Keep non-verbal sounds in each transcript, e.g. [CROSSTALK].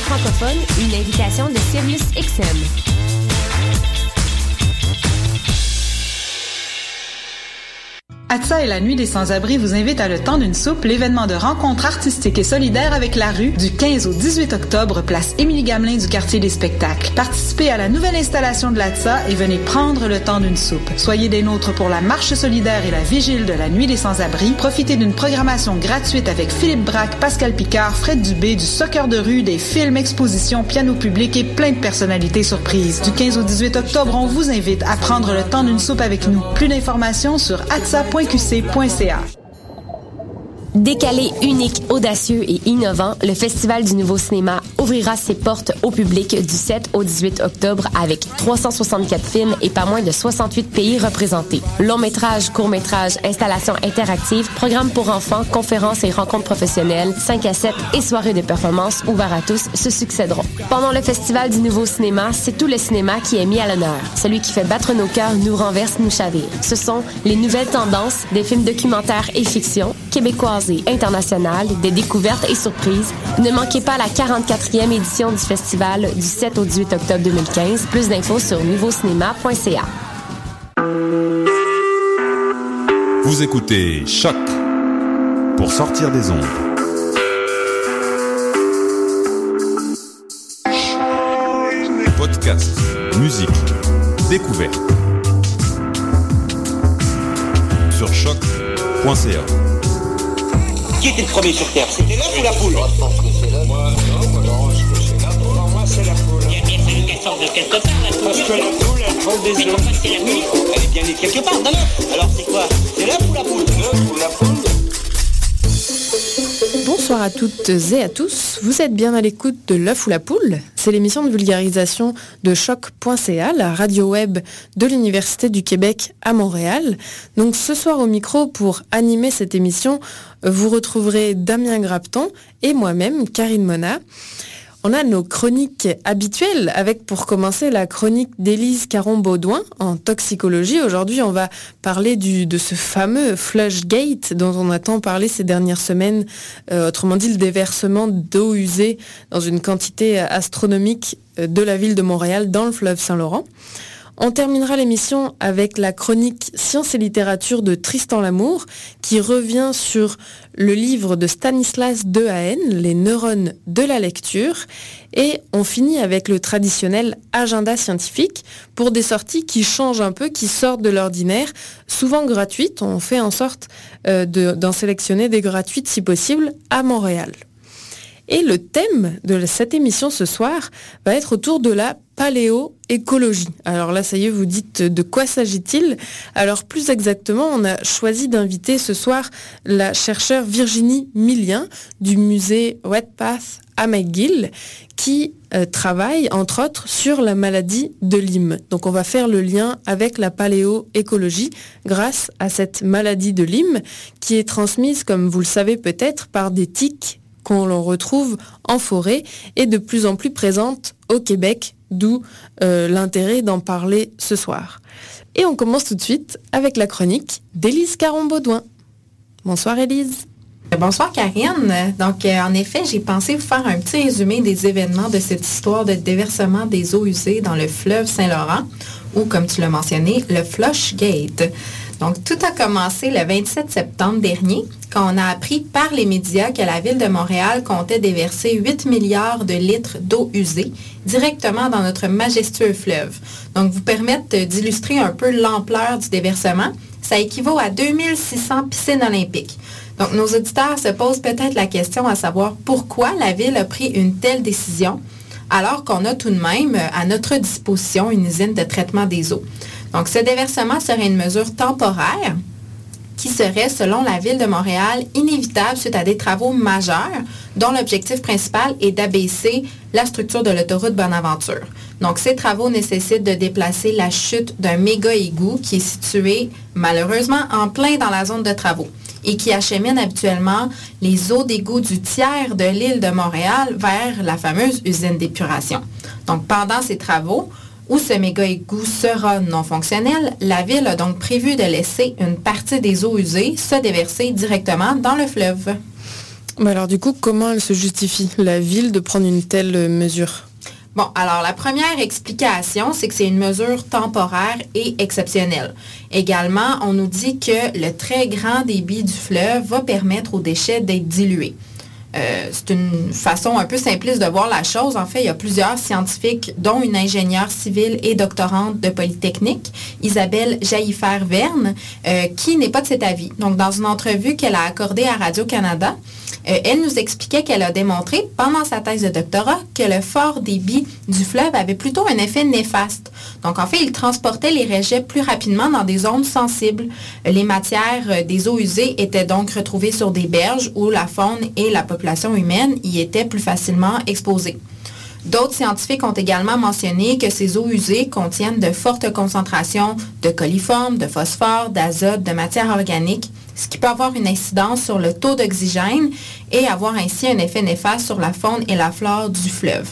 francophone, une invitation de Sirius XM. Et la Nuit des Sans-Abri vous invitent à le temps d'une soupe, l'événement de rencontre artistique et solidaire avec la rue du 15 au 18 octobre, place Émilie Gamelin du quartier des spectacles. Participez à la nouvelle installation de l'ATSA et venez prendre le temps d'une soupe. Soyez des nôtres pour la marche solidaire et la vigile de la Nuit des Sans-Abri. Profitez d'une programmation gratuite avec Philippe Braque, Pascal Picard, Fred Dubé, du soccer de rue, des films, expositions, piano public et plein de personnalités surprises. Du 15 au 18 octobre, on vous invite à prendre le temps d'une soupe avec nous. Plus d'informations sur atsa.com qc.ca. Décalé, unique, audacieux et innovant, le Festival du Nouveau Cinéma ouvrira ses portes au public du 7 au 18 octobre avec 364 films et pas moins de 68 pays représentés. Long métrage, court métrage, installations interactives, programmes pour enfants, conférences et rencontres professionnelles, 5 à 7 et soirées de performance ouvertes à tous se succéderont. Pendant le Festival du Nouveau Cinéma, c'est tout le cinéma qui est mis à l'honneur. Celui qui fait battre nos cœurs, nous renverse, nous chavire. Ce sont les nouvelles tendances des films documentaires et fiction, québécoises internationales, des découvertes et surprises. Ne manquez pas la 44e édition du festival du 7 au 18 octobre 2015. Plus d'infos sur nouveaucinéma.ca. Vous écoutez Choc pour sortir des ondes. Podcast, musique, découverte. Sur choc.ca. Qui était le premier sur Terre C'était l'œuf ou la poule Moi, je pense que c'est l'œuf. Moi, non, alors, je pense que c'est l'œuf. Pour moi, c'est la poule. Il y a bien fallu qu'elle sorte de quelque part, la poule. Parce que la poule, elle prend des Mais œufs. pourquoi c'est la poule Elle est bien née quelque part, dans l'œuf. Alors c'est quoi? C'est l'œuf ou la poule? L'œuf ou la poule Bonsoir à toutes et à tous. Vous êtes bien à l'écoute de l'œuf ou la poule. C'est l'émission de vulgarisation de choc.ca, la radio web de l'Université du Québec à Montréal. Donc ce soir au micro pour animer cette émission, vous retrouverez Damien Grapton et moi-même, Karine Mona. On a nos chroniques habituelles avec pour commencer la chronique d'Élise Caron-Baudouin en toxicologie. Aujourd'hui, on va parler de ce fameux Flushgate dont on a tant parlé ces dernières semaines, euh, autrement dit le déversement d'eau usée dans une quantité astronomique euh, de la ville de Montréal dans le fleuve Saint-Laurent. On terminera l'émission avec la chronique Science et littérature de Tristan Lamour, qui revient sur le livre de Stanislas Dehaene, Les neurones de la lecture. Et on finit avec le traditionnel agenda scientifique pour des sorties qui changent un peu, qui sortent de l'ordinaire, souvent gratuites. On fait en sorte euh, de- d'en sélectionner des gratuites si possible à Montréal. Et le thème de cette émission ce soir va être autour de la paléoécologie. Alors là, ça y est, vous dites de quoi s'agit-il? Alors plus exactement, on a choisi d'inviter ce soir la chercheure Virginie Millien du musée Redpath à McGill qui euh, travaille entre autres sur la maladie de Lyme. Donc on va faire le lien avec la paléoécologie grâce à cette maladie de Lyme qui est transmise, comme vous le savez peut-être, par des tiques l'on retrouve en forêt et de plus en plus présente au Québec, d'où euh, l'intérêt d'en parler ce soir. Et on commence tout de suite avec la chronique d'Élise Caron-Baudouin. Bonsoir Élise. Bonsoir Karine. Donc, euh, en effet, j'ai pensé vous faire un petit résumé des événements de cette histoire de déversement des eaux usées dans le fleuve Saint-Laurent, ou comme tu l'as mentionné, le Flushgate. Donc, tout a commencé le 27 septembre dernier, quand on a appris par les médias que la ville de Montréal comptait déverser 8 milliards de litres d'eau usée directement dans notre majestueux fleuve. Donc, vous permettre d'illustrer un peu l'ampleur du déversement. Ça équivaut à 2600 piscines olympiques. Donc, nos auditeurs se posent peut-être la question à savoir pourquoi la Ville a pris une telle décision alors qu'on a tout de même à notre disposition une usine de traitement des eaux. Donc, ce déversement serait une mesure temporaire qui serait, selon la Ville de Montréal, inévitable suite à des travaux majeurs dont l'objectif principal est d'abaisser la structure de l'autoroute Bonaventure. Donc, ces travaux nécessitent de déplacer la chute d'un méga égout qui est situé, malheureusement, en plein dans la zone de travaux. et qui achemine habituellement les eaux d'égout du tiers de l'île de Montréal vers la fameuse usine d'épuration. Donc, pendant ces travaux, où ce méga égout sera non fonctionnel, la ville a donc prévu de laisser une partie des eaux usées se déverser directement dans le fleuve. Mais alors du coup, comment elle se justifie, la ville, de prendre une telle mesure? Bon, alors la première explication, c'est que c'est une mesure temporaire et exceptionnelle. Également, on nous dit que le très grand débit du fleuve va permettre aux déchets d'être dilués. Euh, c'est une façon un peu simpliste de voir la chose. En fait, il y a plusieurs scientifiques, dont une ingénieure civile et doctorante de Polytechnique, Isabelle Jaillifer-Verne, euh, qui n'est pas de cet avis. Donc, dans une entrevue qu'elle a accordée à Radio-Canada, elle nous expliquait qu'elle a démontré pendant sa thèse de doctorat que le fort débit du fleuve avait plutôt un effet néfaste. Donc en fait, il transportait les rejets plus rapidement dans des zones sensibles. Les matières euh, des eaux usées étaient donc retrouvées sur des berges où la faune et la population humaine y étaient plus facilement exposées. D'autres scientifiques ont également mentionné que ces eaux usées contiennent de fortes concentrations de coliformes, de phosphore, d'azote, de matières organiques, ce qui peut avoir une incidence sur le taux d'oxygène et avoir ainsi un effet néfaste sur la faune et la flore du fleuve.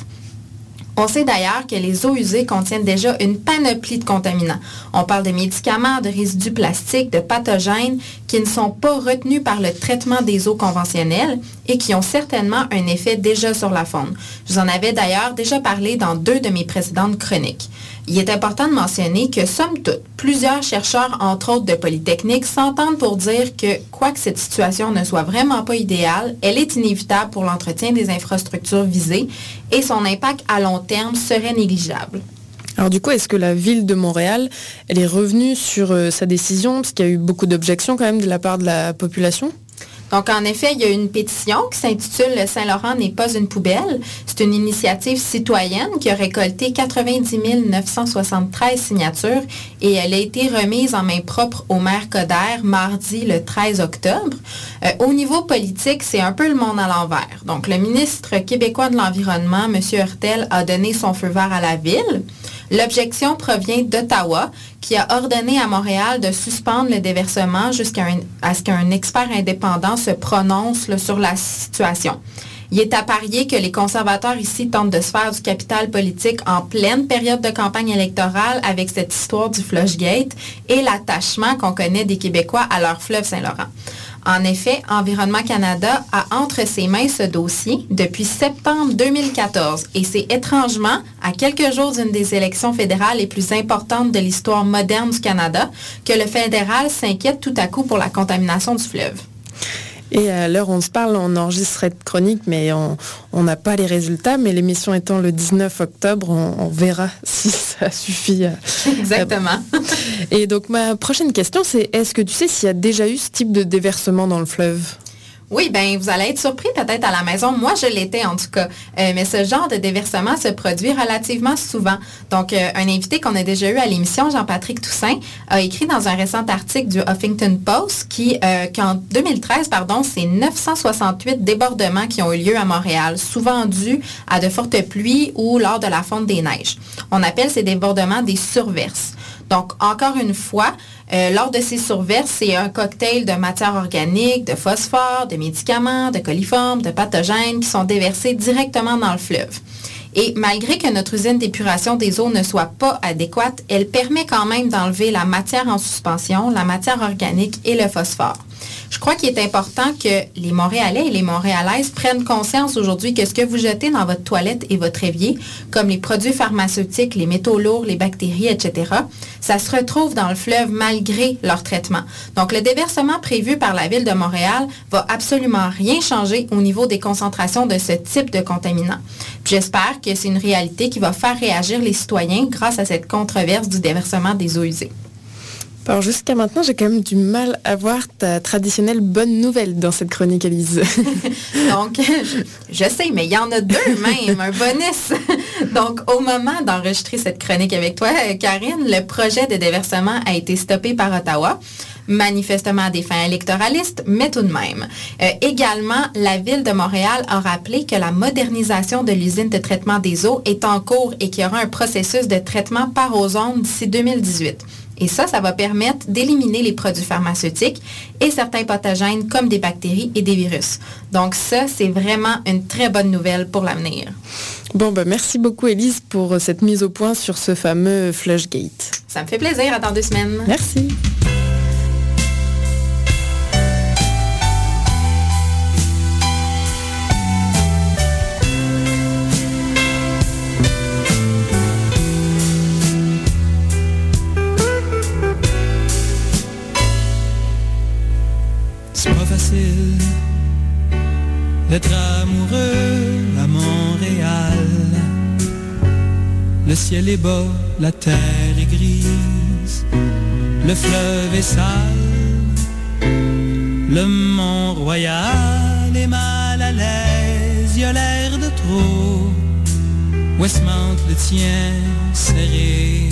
On sait d'ailleurs que les eaux usées contiennent déjà une panoplie de contaminants. On parle de médicaments, de résidus plastiques, de pathogènes qui ne sont pas retenus par le traitement des eaux conventionnelles et qui ont certainement un effet déjà sur la faune. Je vous en avais d'ailleurs déjà parlé dans deux de mes précédentes chroniques. Il est important de mentionner que, somme toute, plusieurs chercheurs, entre autres de Polytechnique, s'entendent pour dire que, quoique cette situation ne soit vraiment pas idéale, elle est inévitable pour l'entretien des infrastructures visées et son impact à long terme serait négligeable. Alors du coup, est-ce que la ville de Montréal, elle est revenue sur euh, sa décision? Parce qu'il y a eu beaucoup d'objections quand même de la part de la population donc, en effet, il y a une pétition qui s'intitule Saint-Laurent n'est pas une poubelle. C'est une initiative citoyenne qui a récolté 90 973 signatures et elle a été remise en main propre au maire Coder mardi le 13 octobre. Euh, au niveau politique, c'est un peu le monde à l'envers. Donc, le ministre québécois de l'Environnement, M. Hurtel, a donné son feu vert à la ville. L'objection provient d'Ottawa, qui a ordonné à Montréal de suspendre le déversement jusqu'à ce qu'un expert indépendant se prononce sur la situation. Il est à parier que les conservateurs ici tentent de se faire du capital politique en pleine période de campagne électorale avec cette histoire du Flushgate et l'attachement qu'on connaît des Québécois à leur fleuve Saint-Laurent. En effet, Environnement Canada a entre ses mains ce dossier depuis septembre 2014 et c'est étrangement, à quelques jours d'une des élections fédérales les plus importantes de l'histoire moderne du Canada, que le fédéral s'inquiète tout à coup pour la contamination du fleuve. Et à l'heure où on se parle, on enregistre cette chronique, mais on n'a pas les résultats. Mais l'émission étant le 19 octobre, on, verra [LAUGHS] si ça suffit. Exactement. Et donc ma prochaine question, c'est est-ce que tu sais s'il y a déjà eu ce type de déversement dans le fleuve? Oui, ben vous allez être surpris peut-être à la maison. Moi, je l'étais en tout cas. Euh, mais ce genre de déversement se produit relativement souvent. Donc, euh, un invité qu'on a déjà eu à l'émission, Jean-Patrick Toussaint, a écrit dans un récent article du Huffington Post qui, euh, qu'en 2013, pardon, c'est 968 débordements qui ont eu lieu à Montréal, souvent dus à de fortes pluies ou lors de la fonte des neiges. On appelle ces débordements des surverses. Donc, encore une fois, euh, lors de ces surverses, c'est un cocktail de matières organiques, de phosphore, de médicaments, de coliformes, de pathogènes qui sont déversés directement dans le fleuve. Et malgré que notre usine d'épuration des eaux ne soit pas adéquate, elle permet quand même d'enlever la matière en suspension, la matière organique et le phosphore. Je crois qu'il est important que les Montréalais et les Montréalaises prennent conscience aujourd'hui que ce que vous jetez dans votre toilette et votre évier, comme les produits pharmaceutiques, les métaux lourds, les bactéries, etc., ça se retrouve dans le fleuve malgré leur traitement. Donc, le déversement prévu par la Ville de Montréal va absolument rien changer au niveau des concentrations de ce type de contaminants. J'espère que c'est une réalité qui va faire réagir les citoyens grâce à cette controverse du déversement des eaux usées. Jusqu'à maintenant, j'ai quand même du mal à voir ta traditionnelle bonne nouvelle dans cette chronique, Elise. [LAUGHS] Donc, je, sais, mais il y en a deux même, un bonus. Donc, au moment d'enregistrer cette chronique avec toi, Karine, le projet de déversement a été stoppé par Ottawa manifestement à des fins électoralistes, mais tout de même. Euh, également, la Ville de Montréal a rappelé que la modernisation de l'usine de traitement des eaux est en cours et qu'il y aura un processus de traitement par ozone d'ici 2018. Et ça, ça va permettre d'éliminer les produits pharmaceutiques et certains pathogènes comme des bactéries et des virus. Donc ça, c'est vraiment une très bonne nouvelle pour l'avenir. Bon, ben merci beaucoup, Elise, pour cette mise au point sur ce fameux Flushgate. Ça me fait plaisir. À dans deux semaines. Merci. D'être amoureux à Montréal. Le ciel est bas, la terre est grise, le fleuve est sale, le Mont-Royal est mal à l'aise, y a l'air de trop. Westmount le tient serré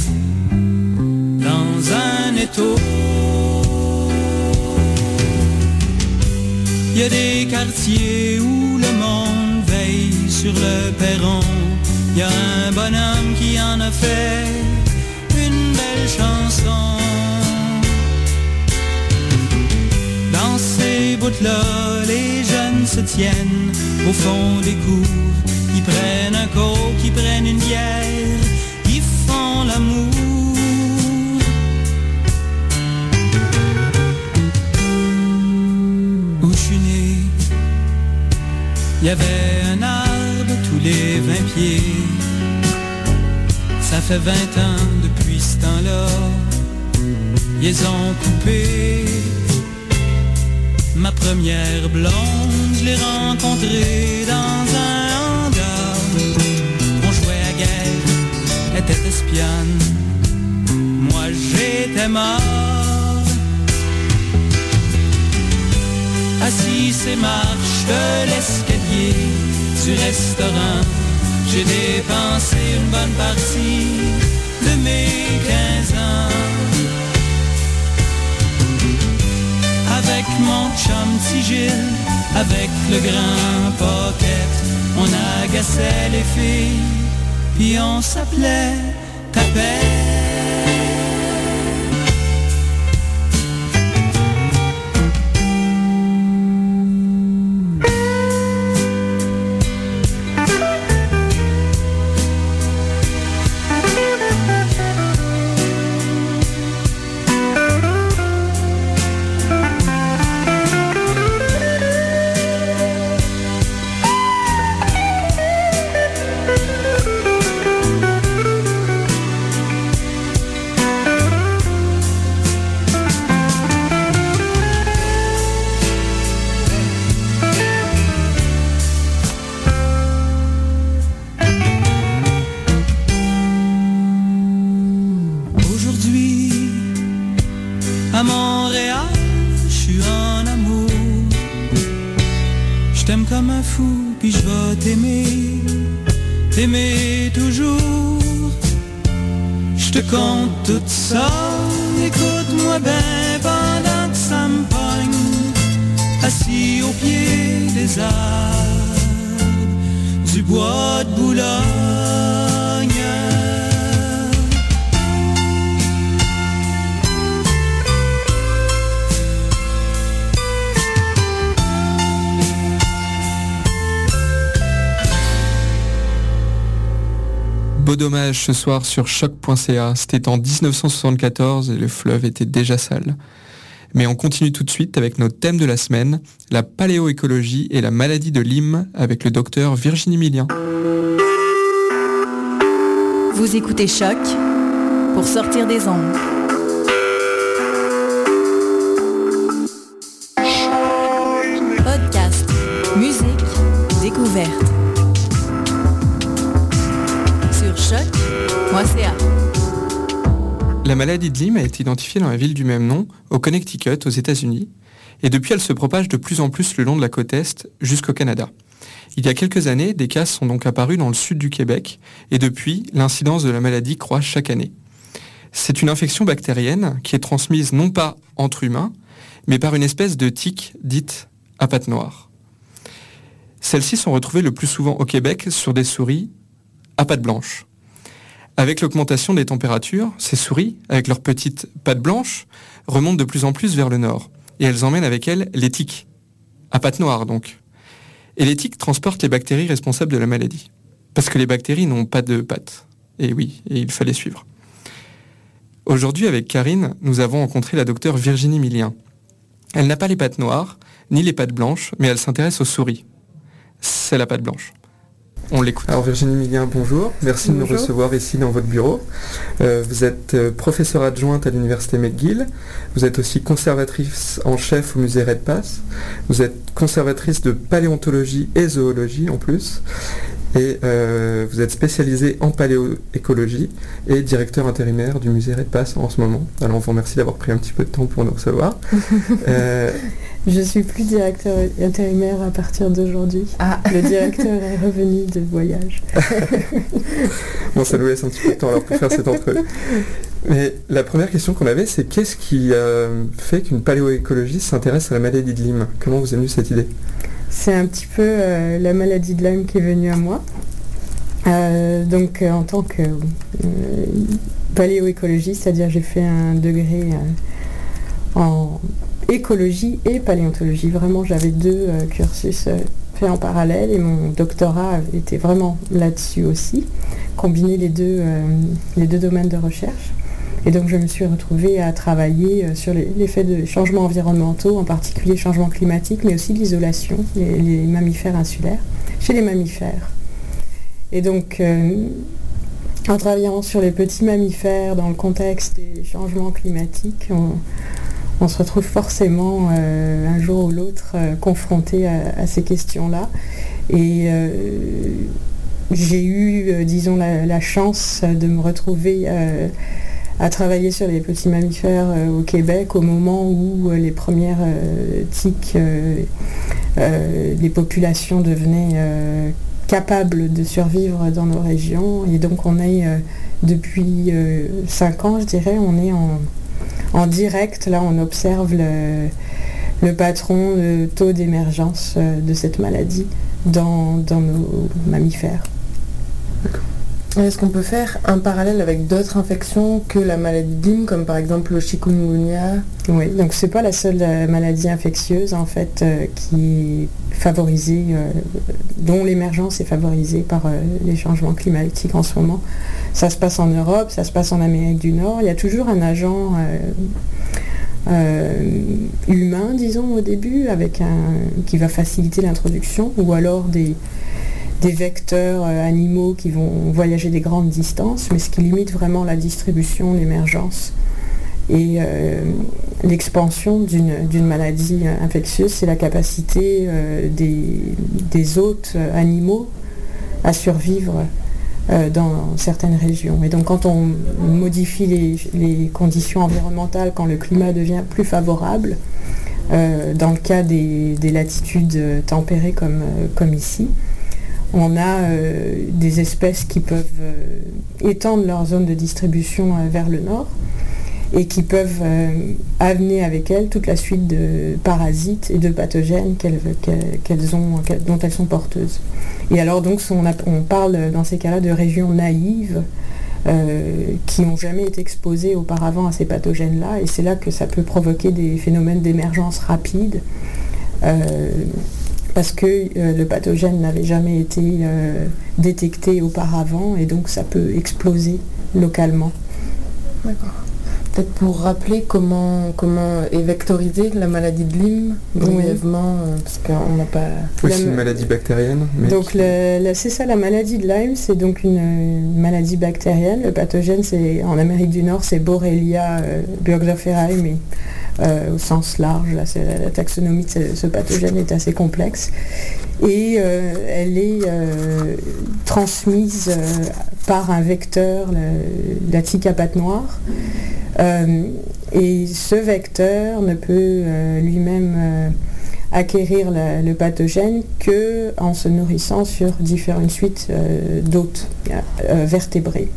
dans un étau. Il y a des quartiers où le monde veille sur le perron. Il y a un bonhomme qui en a fait une belle chanson. Dans ces bouts-là, les jeunes se tiennent au fond des cours. Ils prennent un coke, ils prennent une bière, il y avait un arbre tous les vingt pieds. Ça fait vingt ans depuis ce temps-là, ils ont coupé. Ma première blonde, je l'ai rencontrée dans un hangar. On jouait à guerre, elle était espionne. Moi j'étais mort. Assis ces marches de l'escalier du restaurant, j'ai dépensé une bonne partie de mes 15 ans. Avec mon chum Gilles, avec le grand pocket, on agaçait les filles, puis on s'appelait Tapette. Toujours. Je te compte tout ça, écoute-moi bien pendant que ça me assis au pied des arbres, du bois de Boulogne. Beau dommage ce soir sur choc.ca. C'était en 1974 et le fleuve était déjà sale. Mais on continue tout de suite avec notre thème de la semaine, la paléoécologie et la maladie de Lyme avec le docteur Virginie Millien. Vous écoutez Choc pour sortir des ondes. La maladie de Lyme a été identifiée dans la ville du même nom, au Connecticut, aux États-Unis, et depuis elle se propage de plus en plus le long de la côte Est jusqu'au Canada. Il y a quelques années, des cas sont donc apparus dans le sud du Québec, et depuis, l'incidence de la maladie croît chaque année. C'est une infection bactérienne qui est transmise non pas entre humains, mais par une espèce de tique dite à pattes noires. Celles-ci sont retrouvées le plus souvent au Québec sur des souris à pattes blanches. Avec l'augmentation des températures, ces souris, avec leurs petites pattes blanches, remontent de plus en plus vers le nord. Et elles emmènent avec elles les tiques, à pattes noires donc. Et les tiques transportent les bactéries responsables de la maladie. Parce que les bactéries n'ont pas de pattes. Et oui, et il fallait suivre. Aujourd'hui, avec Karine, nous avons rencontré la docteure Virginie Millien. Elle n'a pas les pattes noires, ni les pattes blanches, mais elle s'intéresse aux souris. C'est la patte blanche. On l'écoute. Alors Virginie Millien, bonjour. Merci de nous recevoir ici dans votre bureau. Euh, vous êtes euh, professeure adjointe à l'université McGill. Vous êtes aussi conservatrice en chef au musée Red Pass. Vous êtes conservatrice de paléontologie et zoologie en plus et euh, vous êtes spécialisé en paléoécologie et directeur intérimaire du musée Red Pass en ce moment. Alors on vous remercie d'avoir pris un petit peu de temps pour nous recevoir. [LAUGHS] Je suis plus directeur intérimaire à partir d'aujourd'hui. Ah. Le directeur est revenu de voyage. [LAUGHS] bon, ça nous laisse un petit peu de temps alors pour faire cette entrevue. Mais la première question qu'on avait, c'est qu'est-ce qui euh, fait qu'une paléoécologiste s'intéresse à la maladie de Lyme? Comment vous est venue cette idée? C'est un petit peu euh, la maladie de Lyme qui est venue à moi. Euh, donc euh, en tant que paléoécologiste, c'est-à-dire j'ai fait un degré en écologie et paléontologie. Vraiment, j'avais deux cursus faits en parallèle et mon doctorat était vraiment là-dessus aussi, combiner les deux, les deux domaines de recherche. Et donc je me suis retrouvée à travailler euh, sur l'effet des changements environnementaux, en particulier changements climatiques, mais aussi l'isolation, les, mammifères insulaires, chez les mammifères. Et donc, euh, en travaillant sur les petits mammifères dans le contexte des changements climatiques, se retrouve forcément euh, un jour ou l'autre confronté à, ces questions-là. Et j'ai eu, disons, la, chance de me retrouver à travailler sur les petits mammifères euh, au Québec au moment où euh, les premières euh, tiques, les populations devenaient capables de survivre dans nos régions. Et donc on est depuis 5 ans, je dirais, on est en, direct, là on observe le, patron, le taux d'émergence de cette maladie dans nos mammifères. Est-ce qu'on peut faire un parallèle avec d'autres infections que la maladie de Lyme, comme par exemple le chikungunya? Oui, donc c'est pas la seule euh, maladie infectieuse en fait euh, qui est favorisée, euh, dont l'émergence est favorisée par les changements climatiques en ce moment. Ça se passe en Europe, ça se passe en Amérique du Nord. Il y a toujours un agent humain, disons au début, avec un qui va faciliter l'introduction, ou alors des des vecteurs euh, animaux qui vont voyager des grandes distances, mais ce qui limite vraiment la distribution, l'émergence et euh, l'expansion d'une maladie euh, infectieuse, c'est la capacité des, hôtes animaux à survivre dans certaines régions. Et donc quand on modifie les, conditions environnementales, quand le climat devient plus favorable, dans le cas des, latitudes tempérées comme ici, on a euh, des espèces qui peuvent euh, étendre leur zone de distribution euh, vers le nord et qui peuvent amener avec elles toute la suite de parasites et de pathogènes dont elles sont porteuses. Et alors donc on, parle dans ces cas-là de régions naïves qui n'ont jamais été exposées auparavant à ces pathogènes-là, et c'est là que ça peut provoquer des phénomènes d'émergence rapide parce que euh, le pathogène n'avait jamais été euh, détecté auparavant et donc ça peut exploser localement. D'accord. Peut-être pour rappeler comment, comment est vectorisée la maladie de Lyme, brièvement, euh, parce qu'on n'a pas... Oui, c'est une maladie bactérienne. Donc c'est ça, la maladie de Lyme, c'est donc une, maladie bactérienne. Le pathogène, c'est en Amérique du Nord, c'est Borrelia burgdorferi, mais euh, au sens large. la, taxonomie de ce, pathogène est assez complexe. Et euh, elle est euh, transmise par un vecteur, la, tique à noires. et ce vecteur ne peut lui-même acquérir le pathogène que en se nourrissant sur différentes suites d'hôtes vertébrés.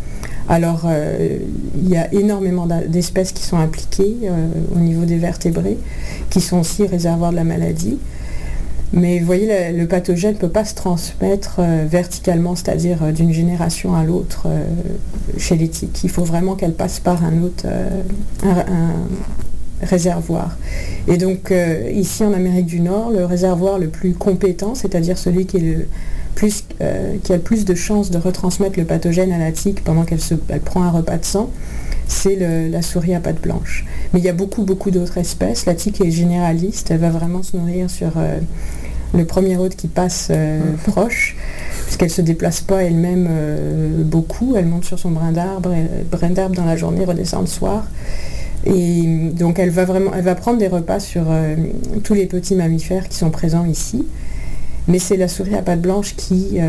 Alors, euh, il y a énormément d'espèces qui sont impliquées euh, au niveau des vertébrés, qui sont aussi réservoirs de la maladie. Mais vous voyez, le, pathogène ne peut pas se transmettre verticalement, c'est-à-dire d'une génération à l'autre chez les tiques. Il faut vraiment qu'elle passe par un autre réservoir. Et donc ici en Amérique du Nord, le réservoir le plus compétent, c'est-à-dire celui qui est le plus, qui a le plus de chances de retransmettre le pathogène à la tique pendant qu'elle prend un repas de sang, c'est la souris à pattes blanches. Mais il y a beaucoup, beaucoup d'autres espèces. La tique est généraliste, elle va vraiment se nourrir sur euh, le premier hôte qui passe euh, mhm. proche, puisqu'elle ne se déplace pas elle-même euh, beaucoup, elle monte sur son brin d'arbre, brin d'arbre dans la journée, redescend le soir. Et donc elle va vraiment, elle va prendre des repas sur tous les petits mammifères qui sont présents ici. Mais c'est la souris à pattes blanches qui,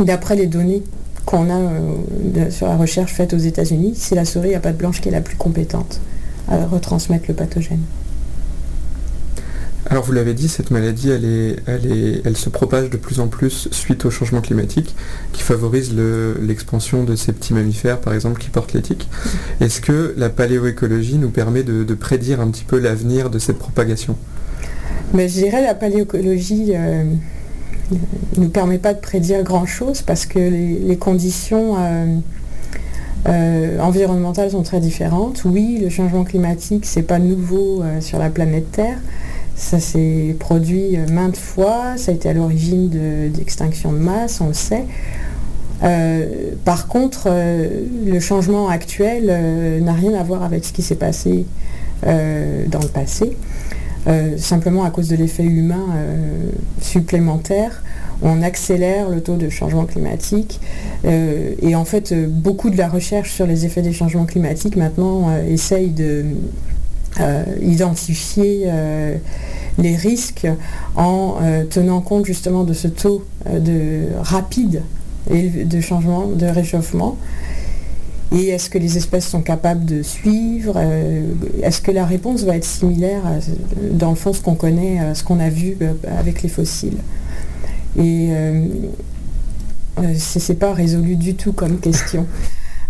d'après les données qu'on a euh, sur la recherche faite aux États-Unis, c'est la souris à pattes blanche qui est la plus compétente à retransmettre le pathogène. Alors vous l'avez dit, cette maladie, elle, elle, se propage de plus en plus suite au changement climatique qui favorise l'expansion de ces petits mammifères, par exemple, qui portent l'éthique. Est-ce que la paléoécologie nous permet de, prédire un petit peu l'avenir de cette propagation? Je dirais la paléoécologie... Euh, ne permet pas de prédire grand-chose parce que les, conditions euh, euh, environnementales sont très différentes. Oui, le changement climatique, c'est pas nouveau euh, sur la planète Terre. Ça s'est produit maintes fois, ça a été à l'origine d'extinction de, masse, on le sait. par contre, le changement actuel n'a rien à voir avec ce qui s'est passé dans le passé. Euh, simplement à cause de l'effet humain euh, supplémentaire, on accélère le taux de changement climatique. Euh, et en fait, beaucoup de la recherche sur les effets des changements climatiques maintenant essaye de identifier les risques en tenant compte justement de ce taux de rapide de changement, de réchauffement. Et est-ce que les espèces sont capables de suivre euh, Est-ce que la réponse va être similaire à, dans le fond, ce qu'on connaît, ce qu'on a vu euh, avec les fossiles? Et euh, ce n'est pas résolu du tout comme question.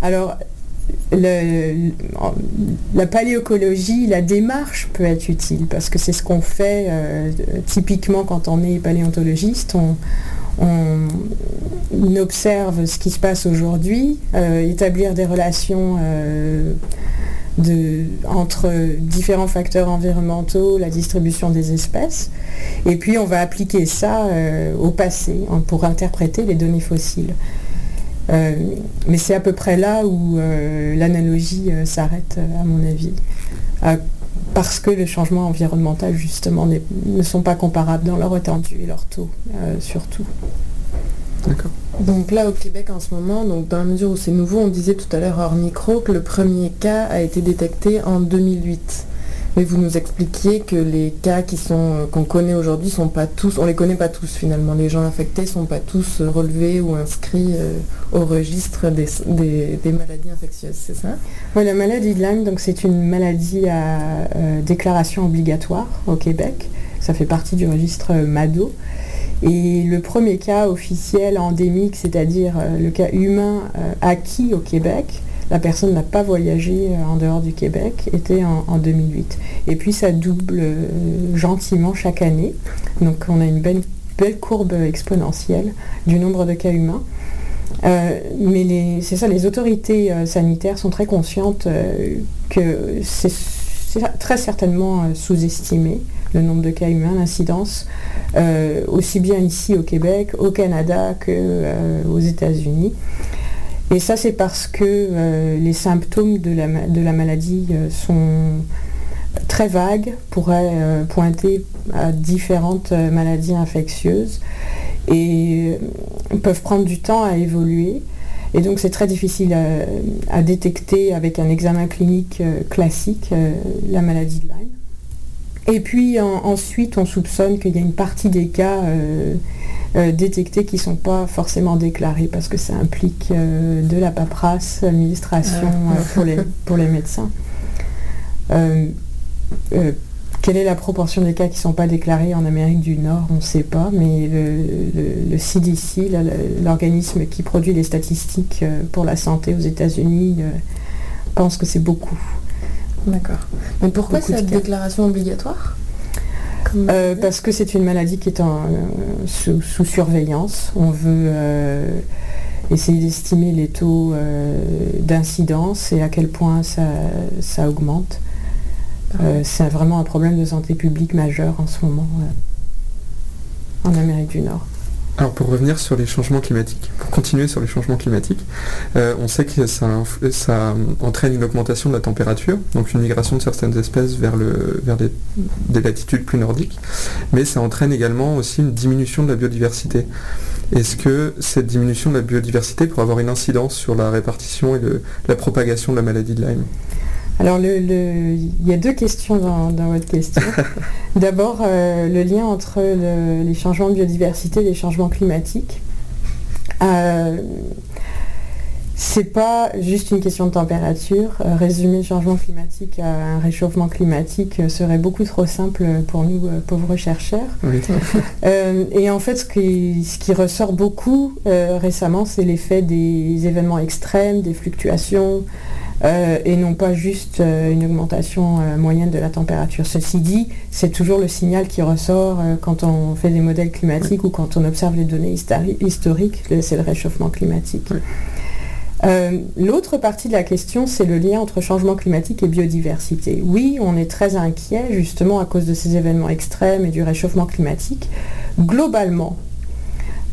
Alors, la paléoécologie, la démarche peut être utile parce que c'est ce qu'on fait typiquement quand on est paléontologiste. On, on observe ce qui se passe aujourd'hui, euh, établir des relations euh, entre différents facteurs environnementaux, la distribution des espèces, et puis on va appliquer ça euh, au passé pour interpréter les données fossiles. mais c'est à peu près là où l'analogie s'arrête, à mon avis parce que les changements environnementaux, justement, ne sont pas comparables dans leur étendue et leur taux, euh, surtout. D'accord. Donc là, au Québec, en ce moment, donc dans la mesure où c'est nouveau, on disait tout à l'heure hors micro que le premier cas a été détecté en 2008. Mais vous nous expliquiez que les cas euh, qu'on connaît aujourd'hui sont pas tous, on les connaît pas tous finalement. Les gens infectés sont pas tous euh, relevés ou inscrits euh, au registre des, maladies infectieuses, c'est ça? Oui, la maladie de Lyme, c'est une maladie à déclaration obligatoire au Québec. Ça fait partie du registre MADO. Et le premier cas officiel endémique, c'est-à-dire le cas humain acquis au Québec, la personne n'a pas voyagé euh, en dehors du Québec, était en, 2008. Et puis ça double euh, gentiment chaque année. Donc on a une belle, courbe exponentielle du nombre de cas humains. Euh, mais c'est ça, les autorités sanitaires sont très conscientes que c'est très certainement sous-estimé le nombre de cas humains, l'incidence, aussi bien ici au Québec, au Canada qu'aux États-Unis. Et ça, c'est parce que euh, les symptômes de la, maladie euh, sont très vagues, pourraient euh, pointer à différentes maladies infectieuses et peuvent prendre du temps à évoluer. Et donc c'est très difficile à, détecter avec un examen clinique classique la maladie de Lyme. Et puis ensuite on soupçonne qu'il y a une partie des cas euh, détectés qui ne sont pas forcément déclarés parce que ça implique euh, de la paperasse, administration euh, pour, les, pour les médecins. quelle est la proportion des cas qui ne sont pas déclarés en Amérique du Nord? On ne sait pas, mais le, CDC, l'organisme qui produit les statistiques pour la santé aux États-Unis, pense que c'est beaucoup. D'accord. Mais pourquoi cette déclaration obligatoire Euh, parce que c'est une maladie qui est en, euh, sous, sous surveillance. On veut euh, essayer d'estimer les taux d'incidence et à quel point ça, ça augmente. C'est vraiment un problème de santé publique majeur en ce moment en Amérique du Nord. Alors pour revenir sur les changements climatiques, pour continuer sur les changements climatiques, euh, on sait que ça, entraîne une augmentation de la température, donc une migration de certaines espèces vers, le, vers des, des latitudes plus nordiques, mais ça entraîne également aussi une diminution de la biodiversité. Est-ce que cette diminution de la biodiversité pourrait avoir une incidence sur la répartition et la propagation de la maladie de Lyme? Alors, le- le- il y a deux questions dans, dans votre question. [LAUGHS] D'abord, euh, le lien entre le- les changements de biodiversité et les changements climatiques. Euh, c'est pas juste une question de température. Euh, résumer le changement climatique à un réchauffement climatique serait beaucoup trop simple pour nous, euh, pauvres chercheurs. Oui. [LAUGHS] Euh, et en fait, ce qui, ce qui ressort beaucoup récemment, c'est l'effet des événements extrêmes, des fluctuations, euh, et non pas juste euh, une augmentation euh, moyenne de la température. Ceci dit, c'est toujours le signal qui ressort quand on fait des modèles climatiques ou quand on observe les données histori- historiques, c'est le réchauffement climatique. L'autre partie de la question, c'est le lien entre changement climatique et biodiversité. Oui, on est très inquiet justement à cause de ces événements extrêmes et du réchauffement climatique. Globalement,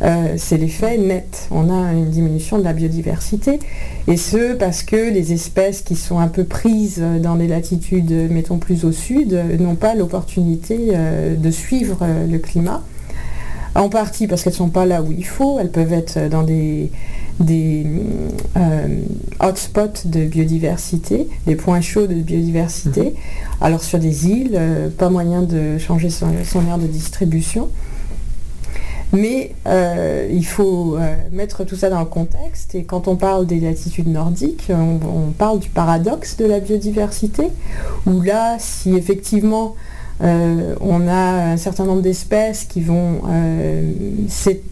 euh, c'est l'effet net. On a une diminution de la biodiversité, et ce parce que les espèces qui sont un peu prises dans des latitudes, mettons plus au sud, n'ont pas l'opportunité euh, de suivre euh, le climat. En partie parce qu'elles ne sont pas là où il faut, elles peuvent être dans des, des hotspots de biodiversité, des points chauds de biodiversité. Alors sur des îles, pas moyen de changer son, son aire de distribution. Mais euh, il faut euh, mettre tout ça dans le contexte. Et quand on parle des latitudes nordiques, on, on parle du paradoxe de la biodiversité, où là, si effectivement euh, on a un certain nombre d'espèces qui vont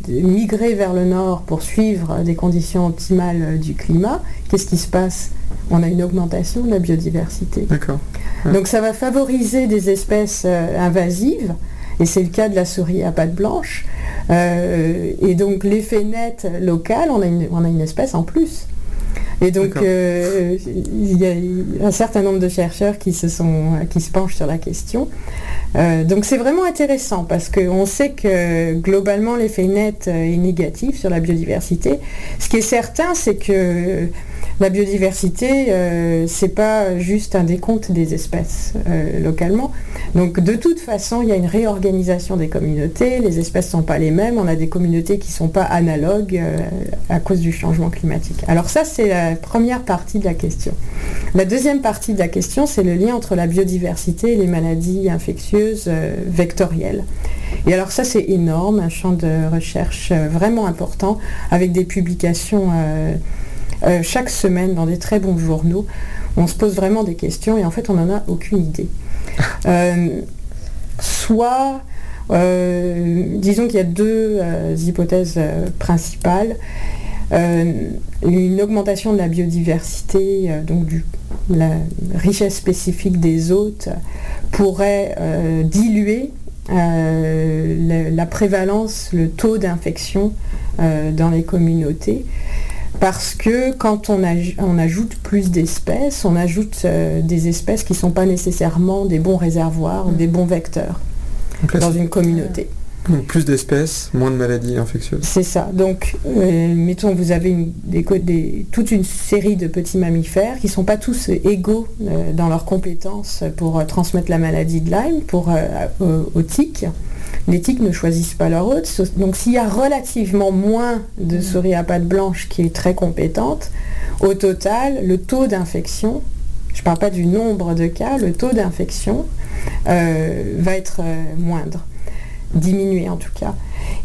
migrer vers le nord pour suivre des conditions optimales du climat, qu'est-ce qui se passe? On a une augmentation de la biodiversité. D'accord. Donc ça va favoriser des espèces invasives, et c'est le cas de la souris à pattes blanches. Euh, et donc l'effet net local, on a une, on a une espèce en plus. Et donc euh, il y a un certain nombre de chercheurs qui se, sont, qui se penchent sur la question. Euh, donc c'est vraiment intéressant parce qu'on sait que globalement l'effet net est négatif sur la biodiversité. Ce qui est certain, c'est que la biodiversité, euh, c'est pas juste un décompte des espèces euh, localement. Donc de toute façon, il y a une réorganisation des communautés. Les espèces ne sont pas les mêmes. On a des communautés qui ne sont pas analogues euh, à cause du changement climatique. Alors ça, c'est la première partie de la question. La deuxième partie de la question, c'est le lien entre la biodiversité et les maladies infectieuses euh, vectorielles. Et alors ça, c'est énorme, un champ de recherche vraiment important, avec des publications euh, chaque semaine dans des très bons journaux. On se pose vraiment des questions et en fait, on n'en a aucune idée. [LAUGHS] Euh, soit, euh, disons qu'il y a deux hypothèses principales. Une augmentation de la biodiversité, donc du, la richesse spécifique des hôtes, pourrait euh, diluer euh, la, la prévalence, le taux d'infection euh, dans les communautés. Parce que quand on, aj- on ajoute plus d'espèces, on ajoute euh, des espèces qui ne sont pas nécessairement des bons réservoirs ou des bons vecteurs Donc dans une communauté. donc plus d'espèces, moins de maladies infectieuses. C'est ça. Donc, euh, mettons, vous avez une- des co- des- toute une série de petits mammifères qui ne sont pas tous égaux euh, dans leurs compétences pour euh, transmettre la maladie de Lyme pour, aux tiques. Les tiques ne choisissent pas leur hôte. Donc, s'il y a relativement moins de souris à pattes blanches qui est très compétente, au total, le taux d'infection, je ne parle pas du nombre de cas, le taux d'infection euh, va être euh, moindre diminuer en tout cas.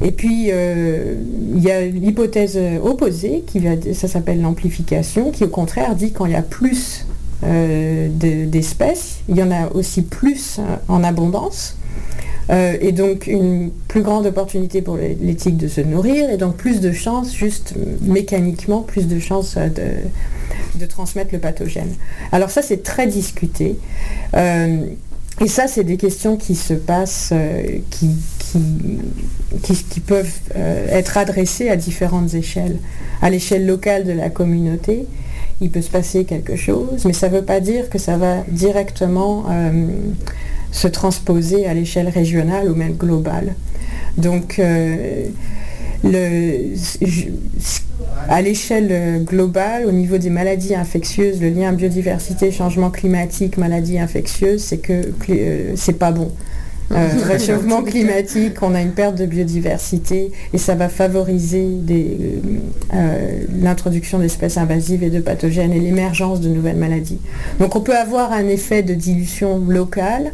Et puis, euh, il y a l'hypothèse opposée, qui va, ça s'appelle l'amplification, qui au contraire dit quand il y a plus de- d'espèces, il y en a aussi plus en abondance. Euh, et donc une plus grande opportunité pour tiques de se nourrir, et donc plus de chances, juste mécaniquement, plus de chances euh, de, transmettre le pathogène. Alors ça, c'est très discuté. Euh, et ça, c'est des questions qui se passent, qui, qui, peuvent être adressées à différentes échelles. À l'échelle locale de la communauté, il peut se passer quelque chose, mais ça ne veut pas dire que ça va directement se transposer à l'échelle régionale ou même globale. Donc, le, à l'échelle globale, au niveau des maladies infectieuses, le lien biodiversité, changement climatique, maladies infectieuses, c'est que euh, c'est pas bon. Euh, [LAUGHS] réchauffement climatique, on a une perte de biodiversité et ça va favoriser euh, l'introduction d'espèces invasives et de pathogènes et l'émergence de nouvelles maladies. Donc on peut avoir un effet de dilution locale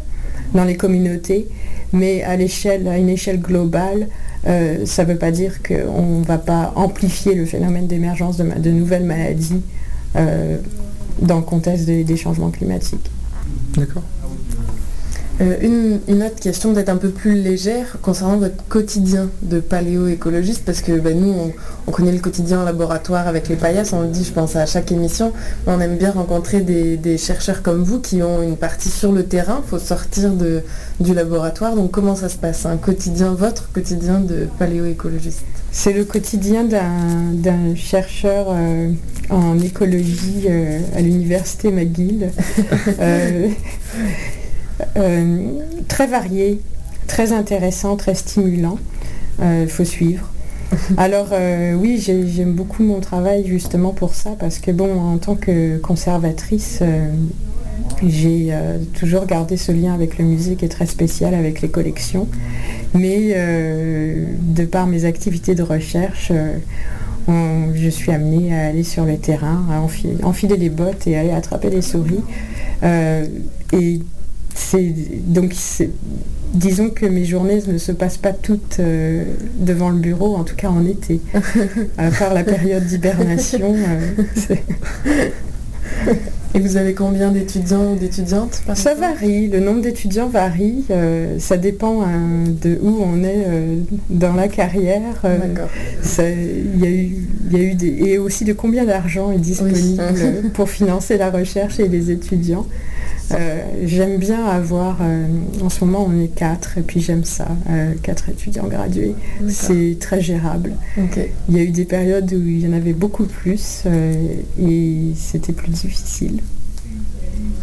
dans les communautés, mais à, une échelle globale, euh, ça ne veut pas dire qu'on ne va pas amplifier le phénomène d'émergence de, nouvelles maladies euh, dans le contexte des changements climatiques. D'accord. Euh, une, autre question peut-être un peu plus légère concernant votre quotidien de paléoécologiste, parce que ben, nous, on, connaît le quotidien en laboratoire avec les paillasses, on le dit, je pense, à chaque émission. On aime bien rencontrer des, chercheurs comme vous qui ont une partie sur le terrain, il faut sortir de, du laboratoire. Donc comment ça se passe, un quotidien, votre quotidien de paléoécologiste? C'est le quotidien d'un chercheur euh, en écologie euh, à l'université McGill. [LAUGHS] Euh, très varié, très intéressant, très stimulant. Il euh, faut suivre. [LAUGHS] Alors euh, oui, j'aime beaucoup mon travail justement pour ça, parce que bon, en tant que conservatrice, j'ai toujours gardé ce lien avec le musée qui est très spécial avec les collections. Mais de par mes activités de recherche, je suis amenée à aller sur le terrain, à enfiler, les bottes et aller attraper les souris. et donc disons que mes journées ne se passent pas toutes euh, devant le bureau, en tout cas en été. [LAUGHS] à part la période d'hibernation. Euh, [LAUGHS] Et vous avez combien d'étudiants ou d'étudiantes Ça varie, le nombre d'étudiants varie, euh, ça dépend hein, de où on est dans la carrière. Il y, a eu, y a eu des, et aussi de combien d'argent est disponible pour financer la recherche et les étudiants. Euh, j'aime bien avoir, euh, en ce moment on est quatre, et puis j'aime ça, euh, quatre étudiants gradués. C'est très gérable. Il y a eu des périodes où il y en avait beaucoup plus et c'était plus difficile.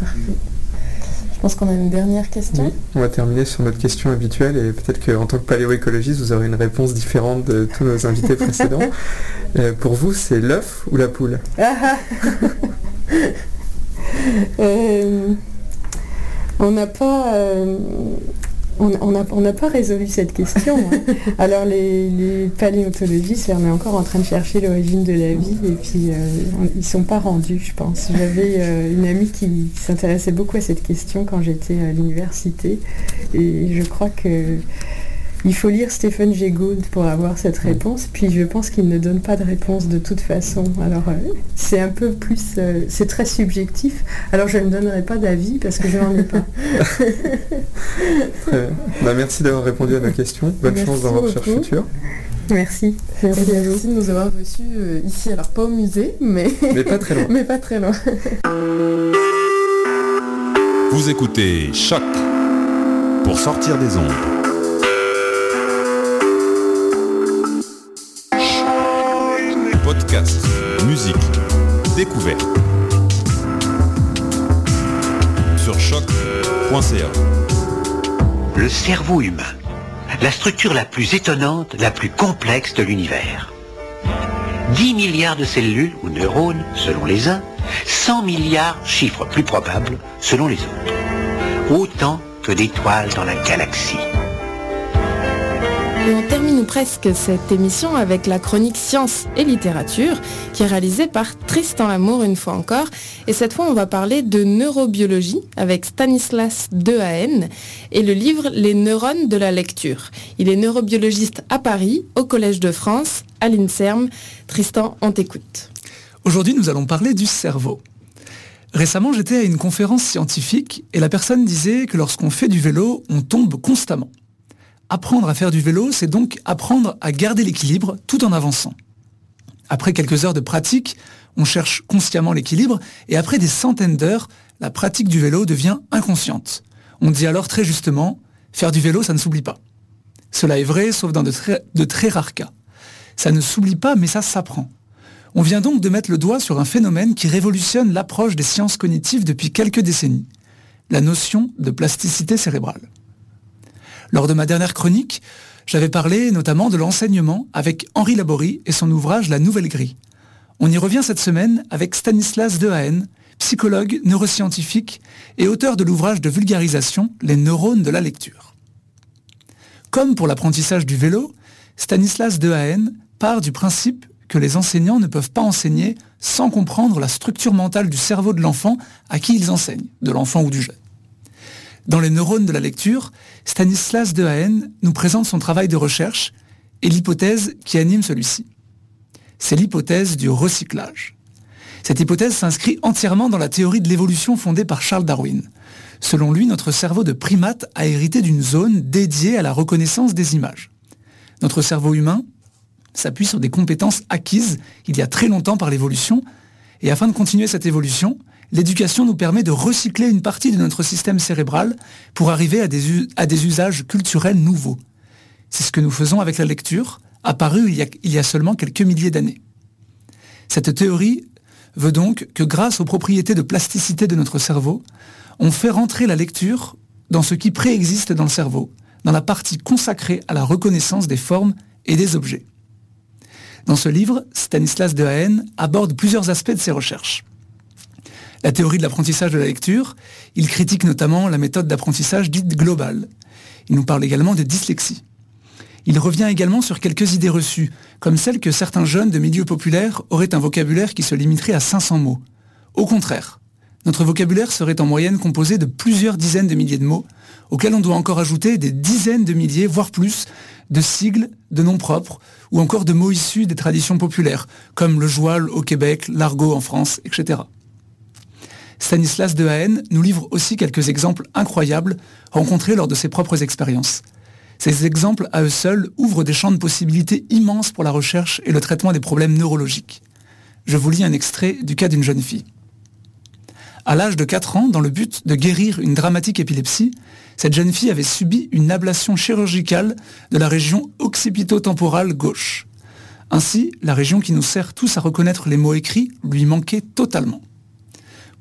Je pense qu'on a une dernière question. On va terminer sur notre question habituelle et peut-être qu'en tant que paléoécologiste, vous aurez une réponse différente de tous nos invités précédents. [LAUGHS] pour vous, c'est l'œuf ou la poule? Ah, ah. [LAUGHS] On n'a pas... Euh, on n'a pas résolu cette question. Hein. [LAUGHS] Alors les, paléontologistes, on est encore en train de chercher l'origine de la vie et puis euh, ils ne sont pas rendus, je pense. J'avais euh, une amie qui s'intéressait beaucoup à cette question quand j'étais à l'université et je crois que il faut lire Stephen Jay Gould pour avoir cette réponse, puis je pense qu'il ne donne pas de réponse de toute façon. Alors euh, c'est un peu plus, euh, c'est très subjectif. Alors je ne donnerai pas d'avis parce que je n'en ai pas. [LAUGHS] Bah, merci d'avoir répondu à ma question. Bonne chance dans votre recherche future. Merci. Merci, à aussi de nous avoir reçus euh, ici, alors pas au musée, mais... [LAUGHS] mais pas très loin. mais pas très loin. Vous écoutez Choc pour sortir des ondes. Cerveau humain. La structure la plus étonnante, la plus complexe de l'univers. 10 milliards de cellules ou neurones selon les uns, 100 milliards, chiffres plus probables, selon les autres. Autant que d'étoiles dans la galaxie. Presque cette émission avec la chronique Science et littérature qui est réalisée par Tristan Lamour une fois encore. Et cette fois, on va parler de neurobiologie avec Stanislas Dehaene et le livre Les neurones de la lecture. Il est neurobiologiste à Paris, au Collège de France, à l'INSERM. Tristan, on t'écoute. Aujourd'hui, nous allons parler du cerveau. Récemment, j'étais à une conférence scientifique et la personne disait que lorsqu'on fait du vélo, on tombe constamment. Apprendre à faire du vélo, c'est donc apprendre à garder l'équilibre tout en avançant. Après quelques heures de pratique, on cherche consciemment l'équilibre et après des centaines d'heures, la pratique du vélo devient inconsciente. On dit alors très justement, faire du vélo, ça ne s'oublie pas. Cela est vrai, sauf dans de très, rares cas. Ça ne s'oublie pas, mais ça s'apprend. On vient donc de mettre le doigt sur un phénomène qui révolutionne l'approche des sciences cognitives depuis quelques décennies, la notion de plasticité cérébrale. Lors de ma dernière chronique, j'avais parlé notamment de l'enseignement avec Henri Laborie et son ouvrage La Nouvelle Grille. On y revient cette semaine avec Stanislas Dehaene, psychologue, neuroscientifique et auteur de l'ouvrage de vulgarisation Les neurones de la lecture. Comme pour l'apprentissage du vélo, Stanislas Dehaene part du principe que les enseignants ne peuvent pas enseigner sans comprendre la structure mentale du cerveau de l'enfant à qui ils enseignent, de l'enfant ou du jeune. Dans les neurones de la lecture, Stanislas Dehaene nous présente son travail de recherche et l'hypothèse qui anime celui-ci. C'est l'hypothèse du recyclage. Cette hypothèse s'inscrit entièrement dans la théorie de l'évolution fondée par Charles Darwin. Selon lui, notre cerveau de primate a hérité d'une zone dédiée à la reconnaissance des images. Notre cerveau humain s'appuie sur des compétences acquises il y a très longtemps par l'évolution, et afin de continuer cette évolution, l'éducation nous permet de recycler une partie de notre système cérébral pour arriver à des, usages culturels nouveaux. C'est ce que nous faisons avec la lecture, apparue il y a, il y a seulement quelques milliers d'années. Cette théorie veut donc que grâce aux propriétés de plasticité de notre cerveau, on fait rentrer la lecture dans ce qui préexiste dans le cerveau, dans la partie consacrée à la reconnaissance des formes et des objets. Dans ce livre, Stanislas Dehaene aborde plusieurs aspects de ses recherches. La théorie de l'apprentissage de la lecture, il critique notamment la méthode d'apprentissage dite globale. Il nous parle également de dyslexie. Il revient également sur quelques idées reçues, comme celle que certains jeunes de milieux populaires auraient un vocabulaire qui se limiterait à 500 mots. Au contraire, notre vocabulaire serait en moyenne composé de plusieurs dizaines de milliers de mots, auxquels on doit encore ajouter des dizaines de milliers, voire plus, de sigles, de noms propres, ou encore de mots issus des traditions populaires, comme le joual au Québec, l'argot en France, etc. Stanislas Dehaene nous livre aussi quelques exemples incroyables rencontrés lors de ses propres expériences. Ces exemples à eux seuls ouvrent des champs de possibilités immenses pour la recherche et le traitement des problèmes neurologiques. Je vous lis un extrait du cas d'une jeune fille. À l'âge de 4 ans, dans le but de guérir une dramatique épilepsie, cette jeune fille avait subi une ablation chirurgicale de la région occipito-temporale gauche. Ainsi, la région qui nous sert tous à reconnaître les mots écrits lui manquait totalement.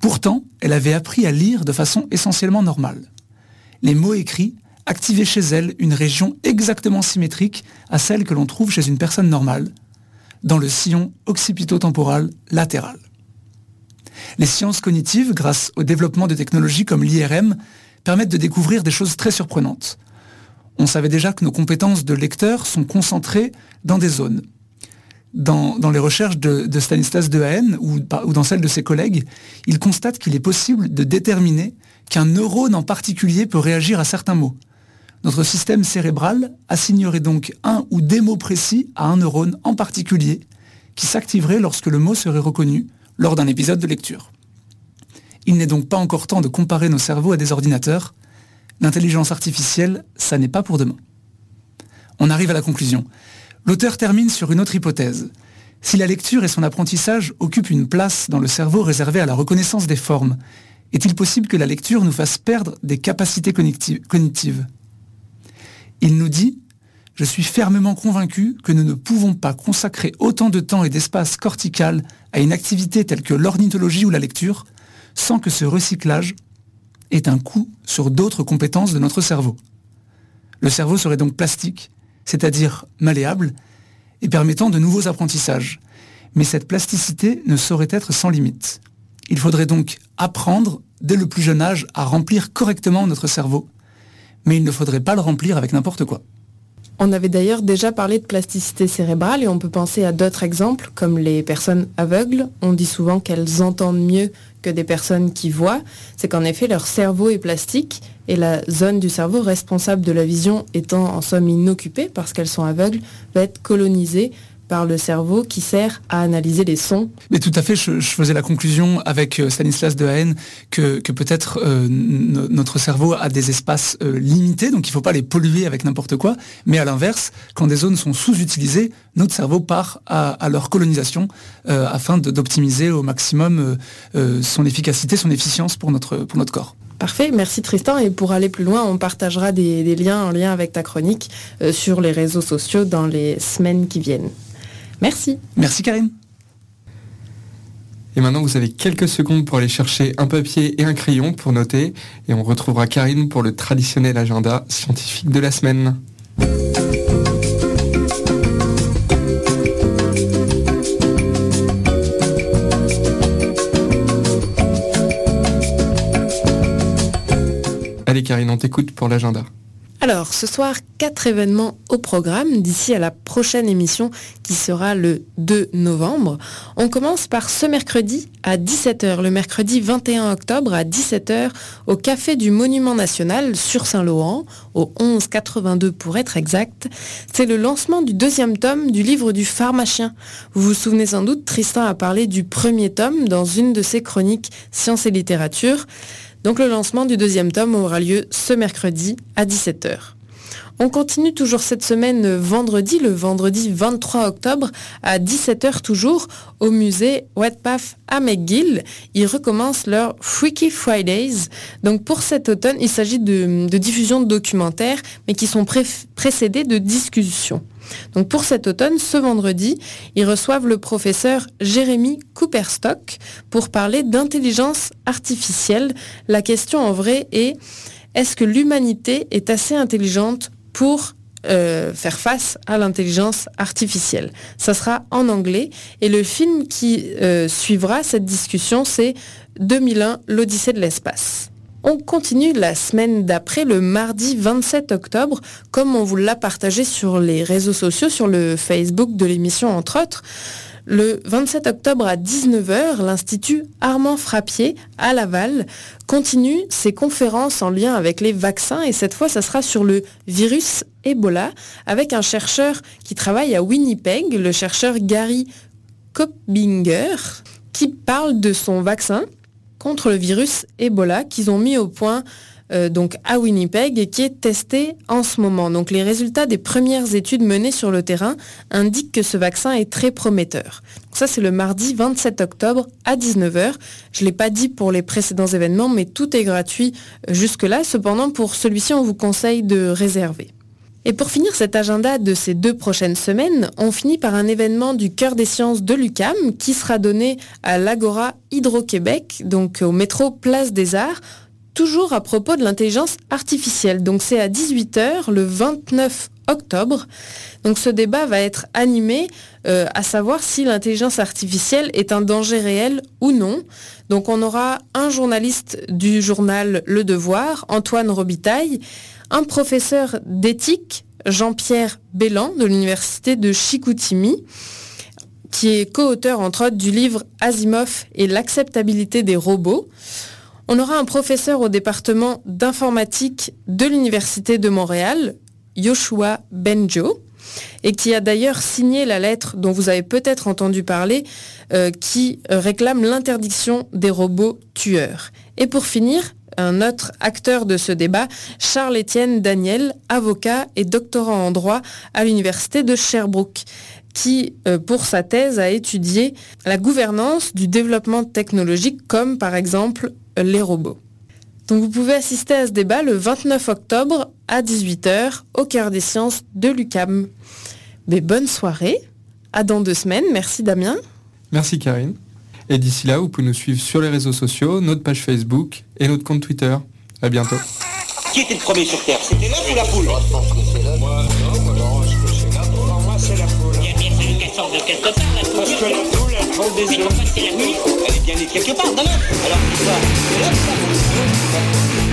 Pourtant, elle avait appris à lire de façon essentiellement normale. Les mots écrits activer chez elle une région exactement symétrique à celle que l'on trouve chez une personne normale, dans le sillon occipito-temporal latéral. Les sciences cognitives, grâce au développement de technologies comme l'IRM, permettent de découvrir des choses très surprenantes. On savait déjà que nos compétences de lecteur sont concentrées dans des zones. Dans, les recherches de, Stanislas Dehaene ou, ou dans celles de ses collègues, il constate qu'il est possible de déterminer qu'un neurone en particulier peut réagir à certains mots. Notre système cérébral assignerait donc un ou des mots précis à un neurone en particulier qui s'activerait lorsque le mot serait reconnu lors d'un épisode de lecture. Il n'est donc pas encore temps de comparer nos cerveaux à des ordinateurs. L'intelligence artificielle, ça n'est pas pour demain. On arrive à la conclusion. L'auteur termine sur une autre hypothèse. Si la lecture et son apprentissage occupent une place dans le cerveau réservée à la reconnaissance des formes, est-il possible que la lecture nous fasse perdre des capacités cognitives? Il nous dit Je suis fermement convaincu que nous ne pouvons pas consacrer autant de temps et d'espace cortical à une activité telle que l'ornithologie ou la lecture sans que ce recyclage ait un coût sur d'autres compétences de notre cerveau. Le cerveau serait donc plastique, c'est-à-dire malléable, et permettant de nouveaux apprentissages. Mais cette plasticité ne saurait être sans limite. Il faudrait donc apprendre dès le plus jeune âge à remplir correctement notre cerveau mais il ne faudrait pas le remplir avec n'importe quoi. On avait d'ailleurs déjà parlé de plasticité cérébrale et on peut penser à d'autres exemples comme les personnes aveugles. On dit souvent qu'elles entendent mieux que des personnes qui voient. C'est qu'en effet leur cerveau est plastique et la zone du cerveau responsable de la vision étant en somme inoccupée parce qu'elles sont aveugles va être colonisée par le cerveau qui sert à analyser les sons. Mais tout à fait, je, faisais la conclusion avec euh, Stanislas Dehaene que, que peut-être euh, notre cerveau a des espaces euh, limités, donc il ne faut pas les polluer avec n'importe quoi, mais à l'inverse, quand des zones sont sous-utilisées, notre cerveau part à, leur colonisation afin d'optimiser au maximum son efficacité, son efficience pour notre, pour notre corps. Parfait, merci Tristan. Et pour aller plus loin, on partagera des, liens en lien avec ta chronique sur les réseaux sociaux dans les semaines qui viennent. Merci. Merci Karine. Et maintenant, vous avez quelques secondes pour aller chercher un papier et un crayon pour noter. Et on retrouvera Karine pour le traditionnel agenda scientifique de la semaine. Allez Karine, on t'écoute pour l'agenda. Alors, ce soir, quatre événements au programme d'ici à la prochaine émission qui sera le 2 novembre. On commence par ce mercredi à 17h, le mercredi 21 octobre à 17h au Café du Monument National sur Saint-Laurent, au 1182 pour être exact. C'est le lancement du deuxième tome du livre du pharmacien. Vous vous souvenez sans doute, Tristan a parlé du premier tome dans une de ses chroniques Sciences et littérature. Donc le lancement du deuxième tome aura lieu ce mercredi à 17h. On continue toujours cette semaine vendredi, le vendredi 23 octobre à 17h toujours au musée Wetpath à McGill. Ils recommencent leur Freaky Fridays. Donc pour cet automne, il s'agit de, diffusion de documentaires, mais qui sont précédés de discussions. Donc pour cet automne, ce vendredi, ils reçoivent le professeur Jérémy Cooperstock pour parler d'intelligence artificielle. La question en vrai est est-ce que l'humanité est assez intelligente pour euh, faire face à l'intelligence artificielle? Ça sera en anglais et le film qui euh, suivra cette discussion, c'est 2001, l'Odyssée de l'espace. On continue la semaine d'après, le mardi 27 octobre, comme on vous l'a partagé sur les réseaux sociaux, sur le Facebook de l'émission entre autres. Le 27 octobre à 19h, l'Institut Armand Frappier à Laval continue ses conférences en lien avec les vaccins et cette fois, ça sera sur le virus Ebola avec un chercheur qui travaille à Winnipeg, le chercheur Gary Kopbinger, qui parle de son vaccin contre le virus Ebola qu'ils ont mis au point euh, donc à Winnipeg et qui est testé en ce moment. Donc les résultats des premières études menées sur le terrain indiquent que ce vaccin est très prometteur. ça c'est le mardi 27 octobre à 19h. Je ne l'ai pas dit pour les précédents événements, mais tout est gratuit euh, jusque-là. Cependant, pour celui-ci, on vous conseille de réserver. Et pour finir cet agenda de ces deux prochaines semaines, on finit par un événement du cœur des sciences de l'UCAM qui sera donné à l'Agora Hydro-Québec, donc au métro Place des Arts, toujours à propos de l'intelligence artificielle. Donc c'est à 18h le 29 octobre. Donc ce débat va être animé euh, à savoir si l'intelligence artificielle est un danger réel ou non. Donc on aura un journaliste du journal Le Devoir, Antoine Robitaille, un professeur d'éthique, Jean-Pierre Bélan, de l'université de Chicoutimi, qui est co-auteur entre autres du livre Asimov et l'acceptabilité des robots. On aura un professeur au département d'informatique de l'Université de Montréal, Yoshua Benjo, et qui a d'ailleurs signé la lettre dont vous avez peut-être entendu parler, euh, qui réclame l'interdiction des robots tueurs. Et pour finir, un autre acteur de ce débat, Charles-Étienne Daniel, avocat et doctorant en droit à l'Université de Sherbrooke qui, euh, pour sa thèse, a étudié la gouvernance du développement technologique, comme par exemple les robots. Donc vous pouvez assister à ce débat le 29 octobre à 18h au cœur des sciences de l'UCAM. Mais bonne soirée, à dans deux semaines, merci Damien. Merci Karine. Et d'ici là, vous pouvez nous suivre sur les réseaux sociaux, notre page Facebook et notre compte Twitter. À bientôt. Qui était le premier sur Terre? C'était l'œuf ou la poule? Moi, non, moi, non, je que c'est la poule. moi, c'est la poule. Il y a bien fallu qu'elle sorte de quelque part, la poule. Parce que la poule, elle prend des œufs. Mais c'est la nuit Elle est bien née quelque part, dans l'œuf. Alors, tu vois, c'est l'œuf, ça